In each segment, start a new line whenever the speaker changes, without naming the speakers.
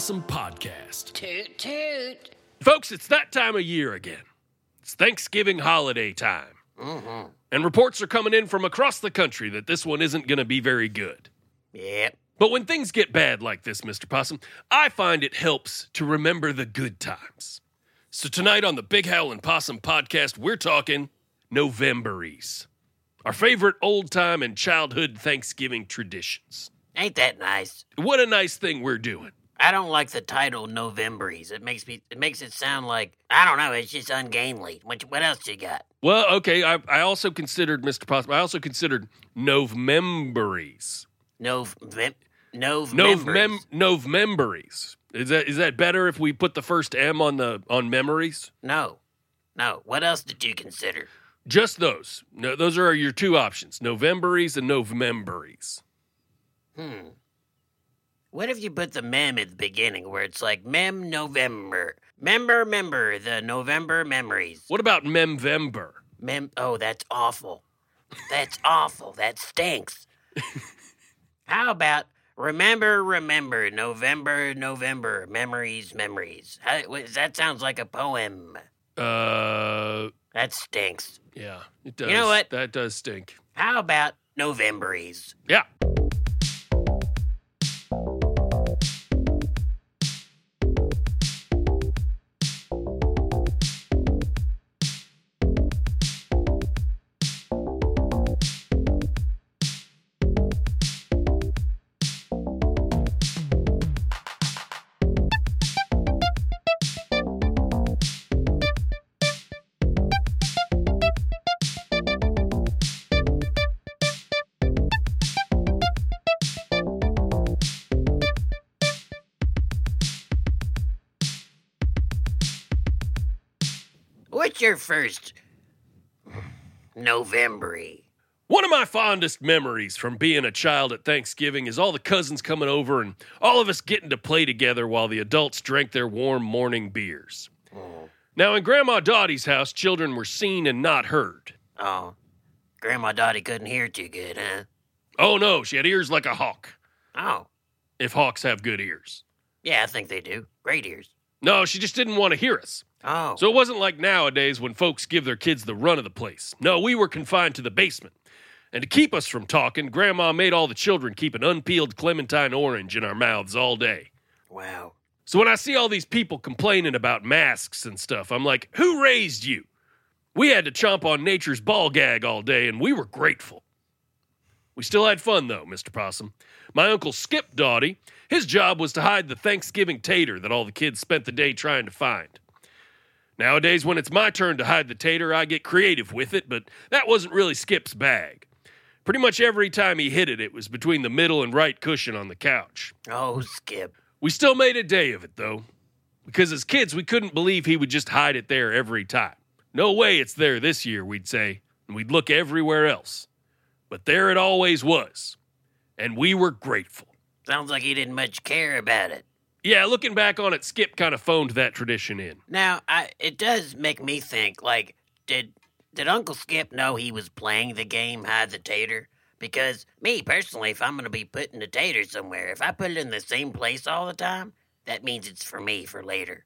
Possum Podcast.
Toot toot.
Folks, it's that time of year again. It's Thanksgiving holiday time.
Mm-hmm.
And reports are coming in from across the country that this one isn't going to be very good.
Yep.
But when things get bad like this, Mr. Possum, I find it helps to remember the good times. So tonight on the Big Howlin' Possum podcast, we're talking Novembories. Our favorite old time and childhood Thanksgiving traditions.
Ain't that nice?
What a nice thing we're doing.
I don't like the title Novembories. It makes me. It makes it sound like I don't know. It's just ungainly. What, what else you got?
Well, okay, I, I also considered, Mr. Possum, I also considered Novemberies.
Nov. Nov.
Novemberies. Is that is that better if we put the first M on the on memories?
No. No. What else did you consider?
Just those. No, those are your two options: Novemberies and Novemberies.
Hmm. What if you put the mem at the beginning, where it's like mem November, member, member, the November memories.
What about Memvember?
Mem. Oh, that's awful. That's awful. That stinks. How about remember, remember, November, November, memories, memories? How, that sounds like a poem.
Uh,
That stinks.
yeah, it does.
You know what?
That does stink.
How about Novembories?
Yeah.
What's your first Novembory?
One of my fondest memories from being a child at Thanksgiving is all the cousins coming over and all of us getting to play together while the adults drank their warm morning beers. Now, in Grandma Dottie's house, children were seen and not heard.
Oh, Grandma Dottie couldn't hear too good, huh?
Oh no, she had ears like a hawk,
Oh,
if hawks have good ears.
yeah, I think they do. Great ears.
No, she just didn't want to hear us.
Oh,
So it wasn't like nowadays when folks give their kids the run of the place. No, we were confined to the basement. And to keep us from talking, Grandma made all the children keep an unpeeled clementine orange in our mouths all day.
wow.
So when I see all these people complaining about masks and stuff, I'm like, who raised you? We had to chomp on nature's ball gag all day, and we were grateful. We still had fun, though, Mr. Possum. My uncle Skip Dottie, his job was to hide the Thanksgiving tater that all the kids spent the day trying to find. Nowadays, when it's my turn to hide the tater, I get creative with it, but that wasn't really Skip's bag. Pretty much every time he hit it, it was between the middle and right cushion on the couch.
Oh, Skip.
We still made a day of it, though, because as kids, we couldn't believe he would just hide it there every time. No way it's there this year, we'd say, and we'd look everywhere else. But there it always was, and we were grateful.
Sounds like he didn't much care about it.
Yeah, looking back on it, Skip kind of phoned that tradition in.
Now, I it does make me think. Like, did did Uncle Skip know he was playing the game Hide the Tater? Because me personally, if I'm gonna be putting a tater somewhere, if I put it in the same place all the time, that means it's for me for later.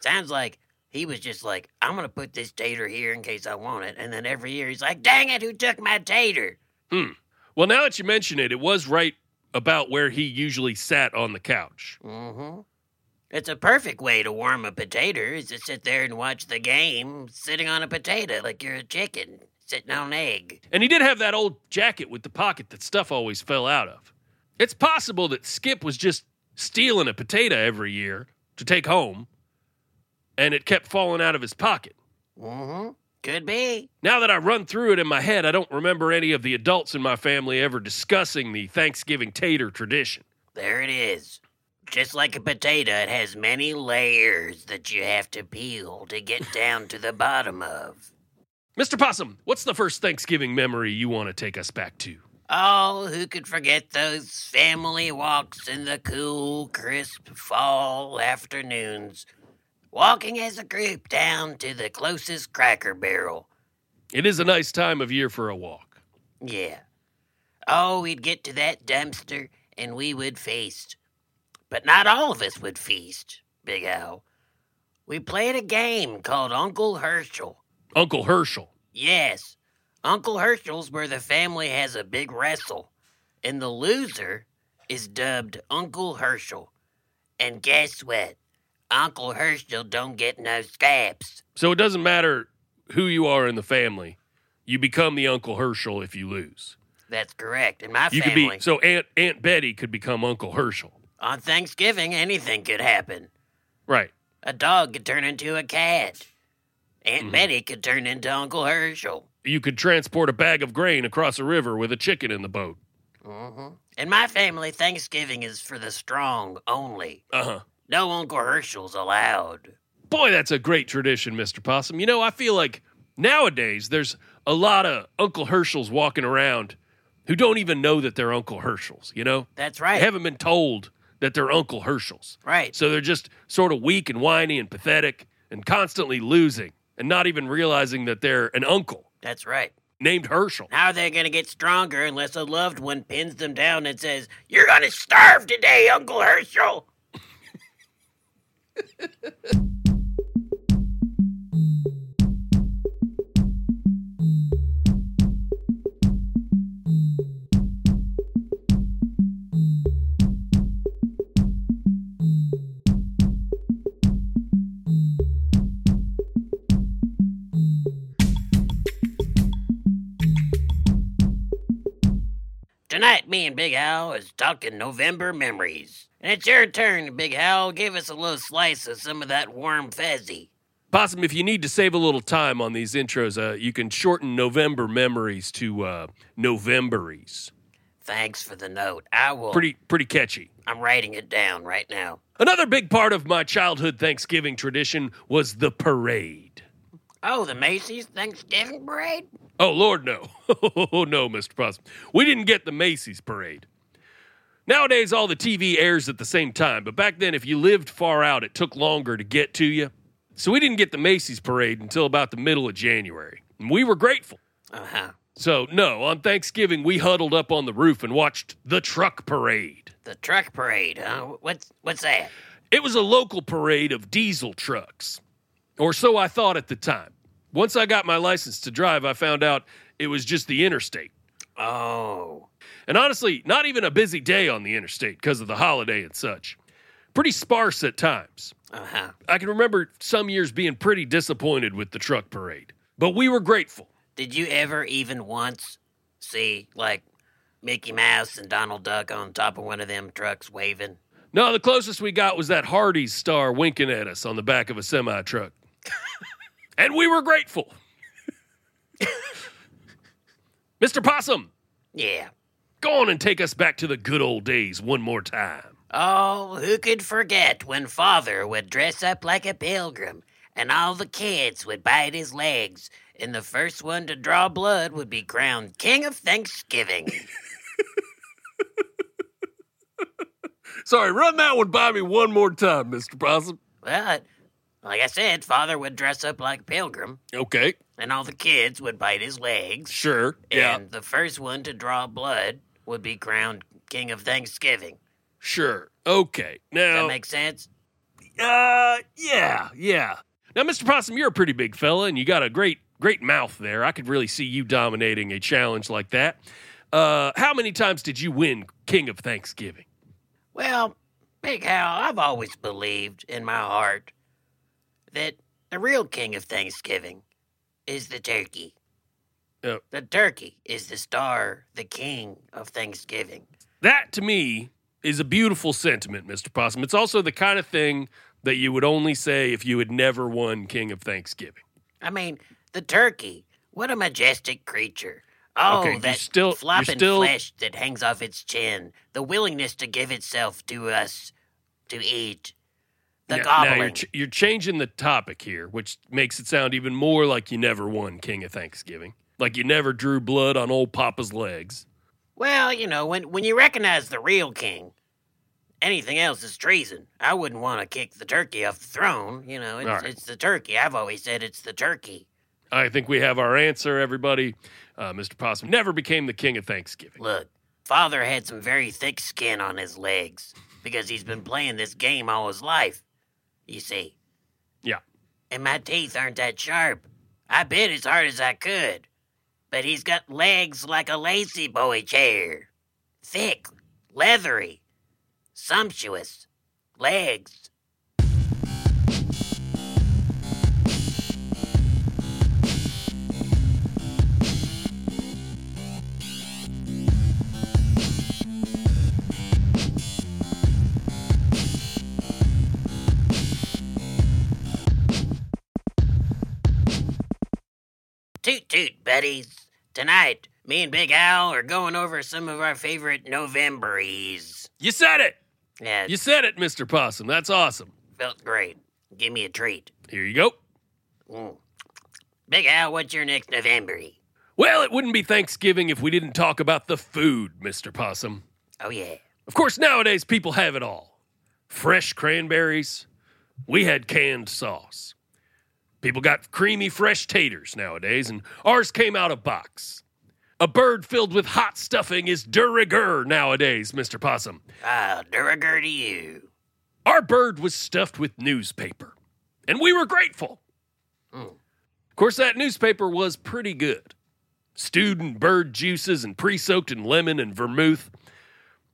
Sounds like he was just like, I'm gonna put this tater here in case I want it, and then every year he's like, Dang it, who took my tater? Hmm.
Well, now that you mention it, it was right about where he usually sat on the couch.
Mm-hmm. It's a perfect way to warm a potato is to sit there and watch the game sitting on a potato like you're a chicken sitting on an egg.
And he did have that old jacket with the pocket that stuff always fell out of. It's possible that Skip was just stealing a potato every year to take home, and it kept falling out of his pocket.
Mm-hmm. Could be.
Now that I run through it in my head, I don't remember any of the adults in my family ever discussing the Thanksgiving tater tradition.
There it is. Just like a potato, it has many layers that you have to peel to get down to the bottom of.
Mr. Possum, what's the first Thanksgiving memory you want to take us back to?
Oh, who could forget those family walks in the cool, crisp fall afternoons? Walking as a group down to the closest cracker barrel.
It is a nice time of year for a walk.
Yeah. Oh, we'd get to that dumpster and we would feast. But not all of us would feast, Big Al. We played a game called Uncle Herschel.
Uncle Herschel.
Yes, Uncle Herschel's where the family has a big wrestle, and the loser is dubbed Uncle Herschel. And guess what? Uncle Herschel don't get no scraps.
So it doesn't matter who you are in the family. You become the Uncle Herschel if you lose.
That's correct. In my
You
family,
could be so Aunt Aunt Betty could become Uncle Herschel.
on Thanksgiving, anything could happen.
Right.
A dog could turn into a cat. Aunt
Mhm.
Betty could turn into Uncle Herschel.
You could transport a bag of grain across a river with a chicken in the boat.
Mm hmm In my family, Thanksgiving is for the strong only.
Uh-huh.
No Uncle Herschel's allowed.
Boy, that's a great tradition, Mr. Possum. You know, I feel like nowadays there's a lot of Uncle Herschels walking around who don't even know that they're Uncle Herschels, you know?
That's right.
They haven't been told that they're Uncle Herschels.
right.
So they're just sort of weak and whiny and pathetic and constantly losing and not even realizing that they're an uncle
That's right.
named Herschel.
How are they going to get stronger unless a loved one pins them down and says, You're going to starve today, Uncle Herschel? Tonight, me and Big Al is talking November memories. And it's your turn, Big Al. Give us a little slice of some of that warm fezzy.
Possum, if you need to save a little time on these intros, uh, you can shorten November memories to uh, Novembories.
Thanks for the note. I will.
Pretty, pretty catchy.
I'm writing it down right now.
Another big part of my childhood Thanksgiving tradition was the parade.
Oh, the Macy's Thanksgiving parade?
Oh, Lord, no. Oh, no, Mr. Possum. We didn't get the Macy's parade. Nowadays, all the TV airs at the same time, but back then, if you lived far out, it took longer to get to you. So we didn't get the Macy's parade until about the middle of January. And we were grateful.
Uh huh.
So, no, on Thanksgiving, we huddled up on the roof and watched the truck parade.
The truck parade, huh? What's what's that?
It was a local parade of diesel trucks, or so I thought at the time. Once I got my license to drive, I found out it was just the interstate.
Oh,
And honestly, not even a busy day on the interstate because of the holiday and such. Pretty sparse at times.
uh huh.
I can remember some years being pretty disappointed with the truck parade, but we were grateful.
Did you ever even once see like Mickey Mouse and Donald Duck on top of one of them trucks waving?
No, the closest we got was that Hardee's star winking at us on the back of a semi truck. and we were grateful. Mr. Possum,
Yeah.
Go on and take us back to the good old days one more time.
Oh, who could forget when father would dress up like a pilgrim and all the kids would bite his legs and the first one to draw blood would be crowned king of Thanksgiving.
Sorry, run that one by me one more time, Mr. Possum.
well, like I said, father would dress up like a pilgrim
Okay,
and all the kids would bite his legs
sure. Yeah,
and the first one to draw blood would be crowned king of Thanksgiving.
sure. Okay.
Does
Now,
that makes sense?
Uh, yeah, yeah. Now, Mr. Possum, you're a pretty big fella, and you got a great, great mouth there. I could really see you dominating a challenge like that. Uh, how many times did you win King of Thanksgiving?
Well, Big Al, I've always believed in my heart that the real king of Thanksgiving is the turkey.
Oh.
The turkey is the star, the king of Thanksgiving.
That to me is a beautiful sentiment, Mr. Possum. It's also the kind of thing that you would only say if you had never won King of Thanksgiving.
I mean, the turkey, what a majestic creature. Oh,
Okay,
that
still-
flopping
still-
flesh that hangs off its chin, the willingness to give itself to us to eat, the
Now- now you're, ch- you're changing the topic here, which makes it sound even more like you never won King of Thanksgiving. Like you never drew blood on old Papa's legs.
Well, you know, when when you recognize the real king, anything else is treason. I wouldn't want to kick the turkey off the throne. You know, it's,
right.
it's the turkey. I've always said it's the turkey.
I think we have our answer, everybody. Uh, Mr. Possum never became the king of Thanksgiving.
Look, father had some very thick skin on his legs. because he's been playing this game all his life. You see.
Yeah.
And my teeth aren't that sharp. I bit as hard as I could. But he's got legs like a lazy boy chair. Thick, leathery, sumptuous legs. Toot toot, buddies. Tonight, me and Big Al are going over some of our favorite Novembories.
You said it.
Yeah,
You said it, Mr. Possum. That's awesome.
felt great. Give me a treat.
Here you go.
Mm. Big Al, what's your next Novembory?
Well, it wouldn't be Thanksgiving if we didn't talk about the food, Mr. Possum.
Oh, yeah.
Of course, nowadays people have it all fresh cranberries. We had canned sauce. People got creamy, fresh taters nowadays, and ours came out of box. A bird filled with hot stuffing is de rigueur nowadays, Mr. Possum.
Ah, Durager to you.
Our bird was stuffed with newspaper, and we were grateful.
Mm.
Of course, that newspaper was pretty good. Stewed in bird juices and pre soaked in lemon and vermouth.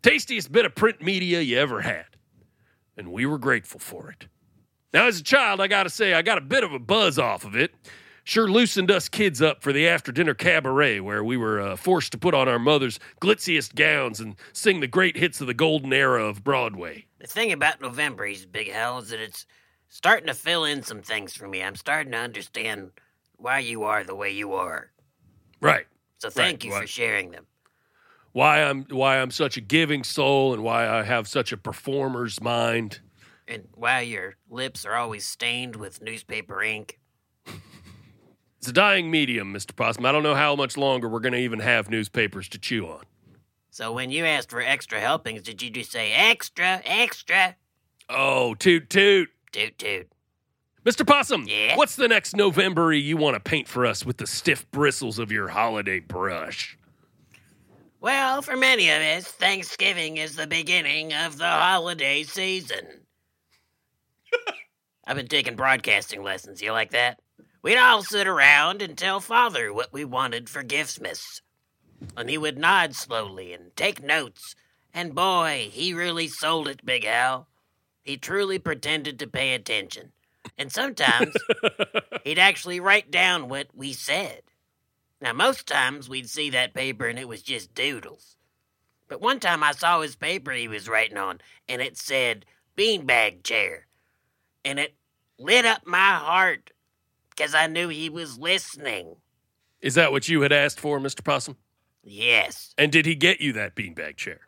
Tastiest bit of print media you ever had. And we were grateful for it. Now, as a child, I gotta say, I got a bit of a buzz off of it. Sure loosened us kids up for the after dinner cabaret where we were uh, forced to put on our mother's glitziest gowns and sing the great hits of the golden era of Broadway.
The thing about November, Novembories, Big Al, is that it's starting to fill in some things for me. I'm starting to understand why you are the way you are.
Right.
So thank
Right,
you for sharing them.
Why I'm why I'm such a giving soul and why I have such a performer's mind.
And why your lips are always stained with newspaper ink.
It's a dying medium, Mr. Possum. I don't know how much longer we're going to even have newspapers to chew on.
So when you asked for extra helpings, did you just say extra, extra?
Oh, toot toot.
Toot toot.
Mr. Possum,
Yeah?
what's the next November you want to paint for us with the stiff bristles of your holiday brush?
Well, for many of us, Thanksgiving is the beginning of the holiday season. I've been taking broadcasting lessons. You like that? We'd all sit around and tell Father what we wanted for Giftsmas. And he would nod slowly and take notes. And boy, he really sold it, Big Al. He truly pretended to pay attention. And sometimes he'd actually write down what we said. Now, most times we'd see that paper and it was just doodles. But one time I saw his paper he was writing on, and it said beanbag chair. And it lit up my heart because I knew he was listening.
Is that what you had asked for, Mr. Possum?
Yes,
And did he get you that beanbag chair?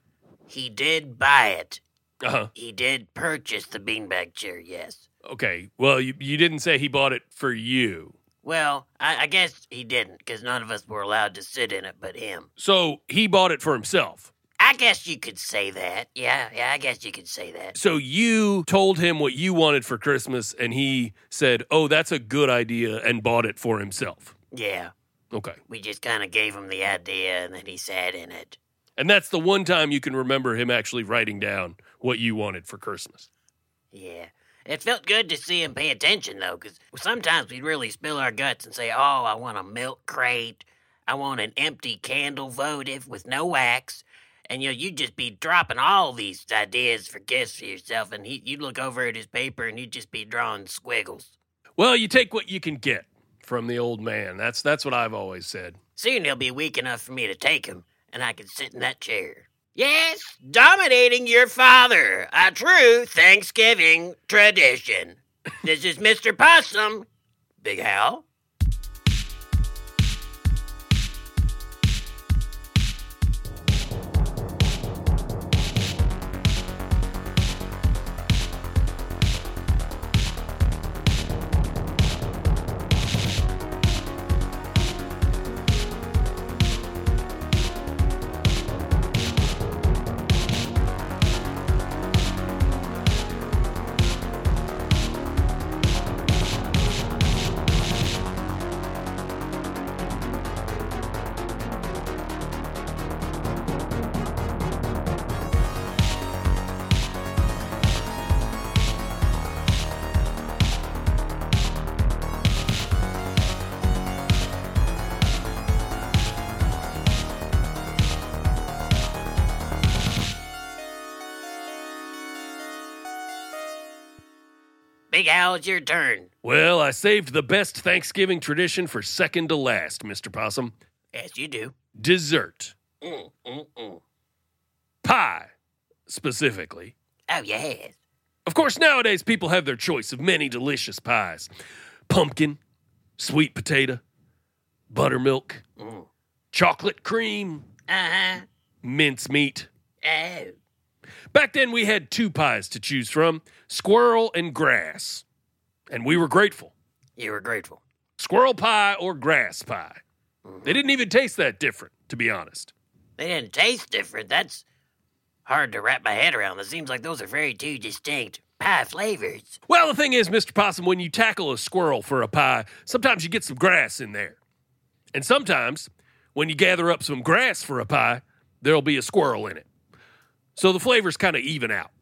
he did buy it.
Uh huh.
He did purchase the beanbag chair, yes.
Okay. Well, you, you didn't say he bought it for you.
Well, I, I guess he didn't because none of us were allowed to sit in it but him.
So he bought it for himself.
I guess you could say that. Yeah, yeah, I guess you could say that.
So you told him what you wanted for Christmas, and he said, "Oh, that's a good idea," and bought it for himself.
Yeah,
Okay,
we just kind of gave him the idea and then he sat in it.
and that's the one time you can remember him actually writing down what you wanted for Christmas.
Yeah. It felt good to see him pay attention, though, because sometimes we'd really spill our guts and say, Oh, I want a milk crate. I want an empty candle votive with no wax. And, you know, you'd just be dropping all these ideas for gifts for yourself, and he, you'd look over at his paper and he'd just be drawing squiggles.
Well, you take what you can get from the old man. That's that's what I've always said.
Soon he'll be weak enough for me to take him, and I can sit in that chair. Yes, dominating your father, a true Thanksgiving tradition. this is Mr. Possum. Big Al. Big Al, it's your turn.
Well, I saved the best Thanksgiving tradition for second to last, Mr. Possum.
Yes, you do.
Dessert.
Mm, mm, mm.
Pie, specifically.
Oh, yes.
Of course, nowadays people have their choice of many delicious pies pumpkin, sweet potato, buttermilk,
Mm.
chocolate cream,
Uh-huh.
mincemeat.
Oh.
Back then, we had two pies to choose from squirrel and grass. And we were grateful.
You were grateful.
Squirrel pie or grass pie. Mm-hmm. They didn't even taste that different, to be honest.
They didn't taste different. That's hard to wrap my head around. It seems like those are very two distinct pie flavors.
Well, the thing is, Mr. Possum, when you tackle a squirrel for a pie, sometimes you get some grass in there. And sometimes, when you gather up some grass for a pie, there'll be a squirrel in it. So the flavors kind of even out.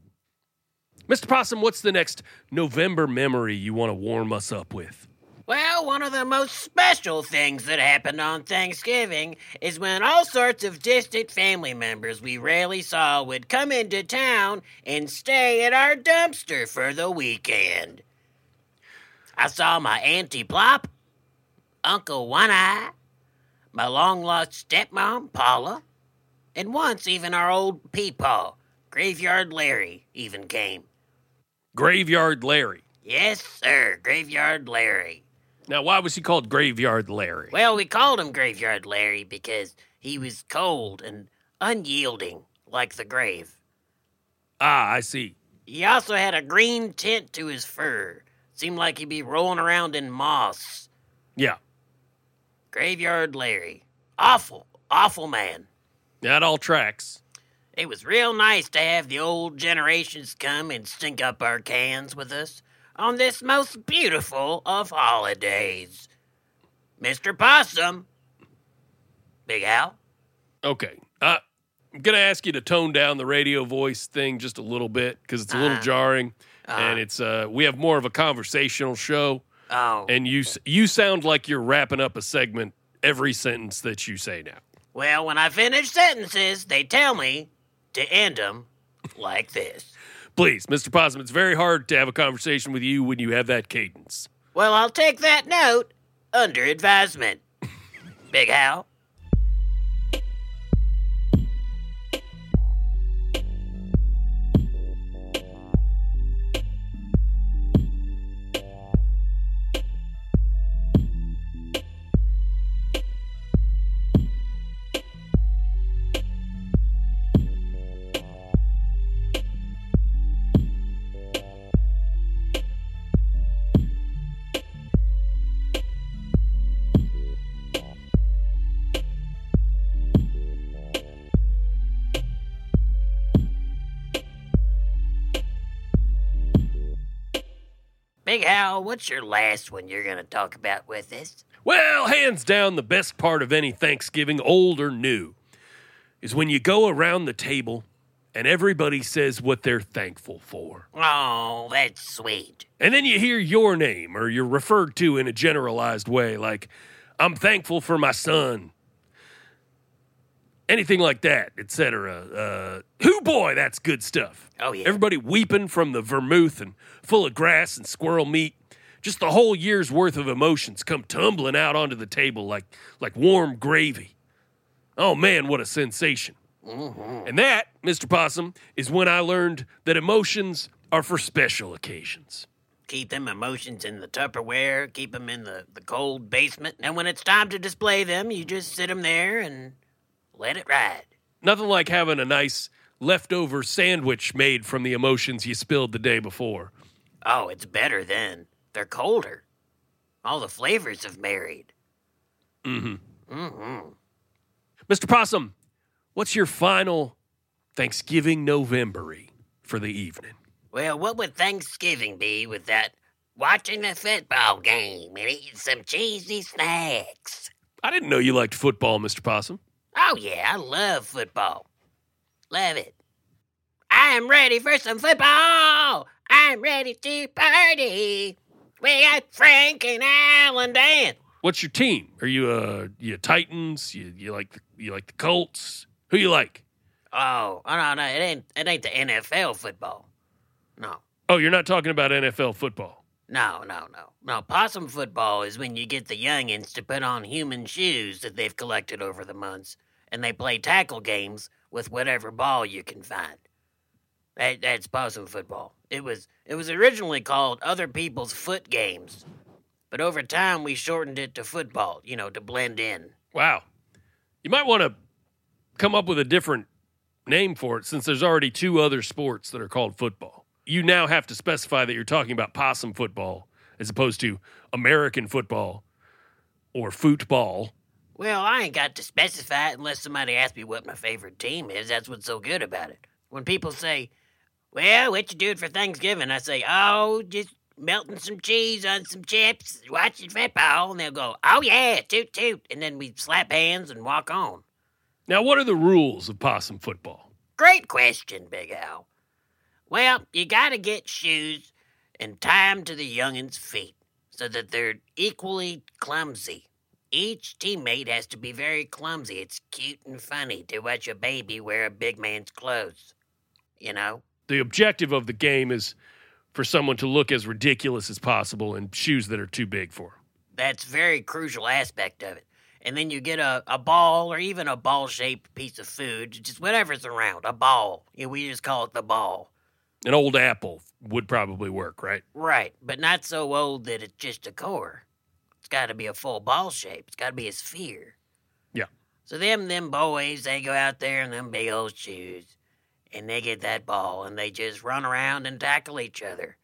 Mr. Possum, what's the next November memory you want to warm us up with?
Well, one of the most special things that happened on Thanksgiving is when all sorts of distant family members we rarely saw would come into town and stay at our dumpster for the weekend. I saw my Auntie Plop, Uncle One Eye, my long lost stepmom, Paula, and once even our old Peepaw, Graveyard Larry, even came.
Graveyard Larry.
Yes, sir, Graveyard Larry.
Now, why was he called Graveyard Larry?
Well, we called him Graveyard Larry because he was cold and unyielding like the grave.
Ah, I see.
He also had a green tint to his fur. Seemed like he'd be rolling around in moss.
Yeah,
Graveyard Larry. Awful, awful man.
That all tracks.
It was real nice to have the old generations come and stink up our cans with us on this most beautiful of holidays. Mr. Possum. Big Al.
Okay. Uh, I'm going to ask you to tone down the radio voice thing just a little bit because it's a little
Uh,
jarring.
uh.
and it's uh, we have more of a conversational show,
Oh.
and you you sound like you're wrapping up a segment every sentence that you say now.
Well, when I finish sentences, they tell me to end them like this.
Please, Mr. Possum, it's very hard to have a conversation with you when you have that cadence.
Well, I'll take that note under advisement. Big Al. Big Al, what's your last one you're going to talk about with us?
Well, hands down, the best part of any Thanksgiving, old or new, is when you go around the table and everybody says what they're thankful for.
Oh, that's sweet.
And then you hear your name or you're referred to in a generalized way, like, I'm thankful for my son. Anything like that, etc. Uh, who boy, that's good stuff.
Oh, yeah.
Everybody weeping from the vermouth and full of grass and squirrel meat. Just the whole year's worth of emotions come tumbling out onto the table like like warm gravy. Oh man, what a sensation. And that, Mr. Possum, is when I learned that emotions are for special occasions.
Keep them emotions in the Tupperware, keep them in the, the cold basement, and when it's time to display them, you just sit them there and let it ride.
Nothing like having a nice leftover sandwich made from the emotions you spilled the day before.
Oh, it's better then. They're colder. All the flavors have married.
Mm-hmm.
Mm-hmm.
Mr. Possum, what's your final Thanksgiving Novembory for the evening?
Well, what would Thanksgiving be without watching the football game and eating some cheesy snacks?
I didn't know you liked football, Mr. Possum.
Oh, yeah, I love football. Love it. I'm ready for some football. I'm ready to party. We got Frank and Alan Dan.
What's your team? Are you uh you Titans? You you like the, you like the Colts? Who you like?
Oh, oh, no, no, it ain't, it ain't the NFL football. No.
Oh, you're not talking about NFL football.
No, no, no. No, possum football is when you get the youngins to put on human shoes that they've collected over the months, and they play tackle games with whatever ball you can find. That, that's possum football. It was it was originally called other people's foot games, but over time we shortened it to football, you know, to blend in.
Wow. You might want to come up with a different name for it since there's already two other sports that are called football. You now have to specify that you're talking about possum football as opposed to American football or football.
Well, I ain't got to specify it unless somebody asks me what my favorite team is. That's what's so good about it. When people say, Well, what you doing for Thanksgiving? I say, Oh, just melting some cheese on some chips, watching football. And they'll go, Oh, yeah, toot toot. And then we slap hands and walk on.
Now, what are the rules of possum football?
Great question, Big Al. Well, you gotta get shoes and tie tie 'em to the youngin's feet so that they're equally clumsy. Each teammate has to be very clumsy. It's cute and funny to watch a baby wear a big man's clothes. You know?
The objective of the game is for someone to look as ridiculous as possible in shoes that are too big for 'em.
That's very crucial aspect of it. And then you get a, a ball or even a ball shaped piece of food, just whatever's around, a ball. You know, we just call it the ball.
An old apple would probably work, right?
Right, but not so old that it's just a core. It's got to be a full ball shape. It's got to be a sphere.
Yeah.
So them them boys, they go out there in them big old shoes, and they get that ball, and they just run around and tackle each other.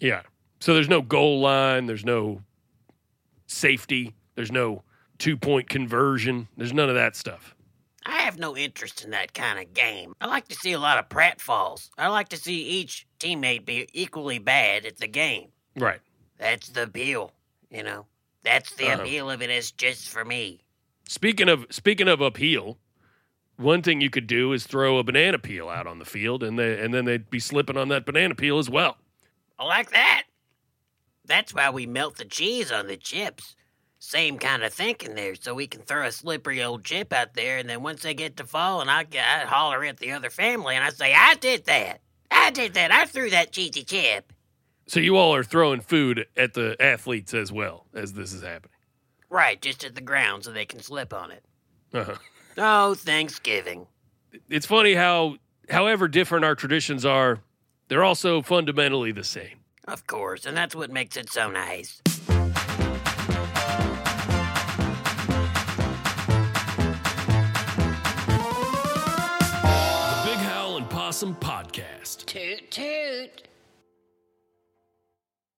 Yeah. So there's no goal line, there's no safety, there's no two point conversion, there's none of that stuff.
I have no interest in that kind of game. I like to see a lot of pratfalls. I like to see each teammate be equally bad at the game.
Right.
That's the appeal, you know. That's the
Uh-huh.
appeal of it, it is just for me.
Speaking of speaking of appeal, one thing you could do is throw a banana peel out on the field and they and then they'd be slipping on that banana peel as well.
I like that. That's why we melt the cheese on the chips. Same kind of thinking there, so we can throw a slippery old chip out there, and then once they get to fall, and I, I holler at the other family and I say, I did that. I did that. I threw that cheesy chip.
So you all are throwing food at the athletes as well as this is happening.
Right, just at the ground so they can slip on it.
Uh-huh.
Oh, Thanksgiving.
It's funny how however different our traditions are, they're also fundamentally the same.
Of course, and that's what makes it so nice.
The Big Howl and Possum Podcast.
Toot toot.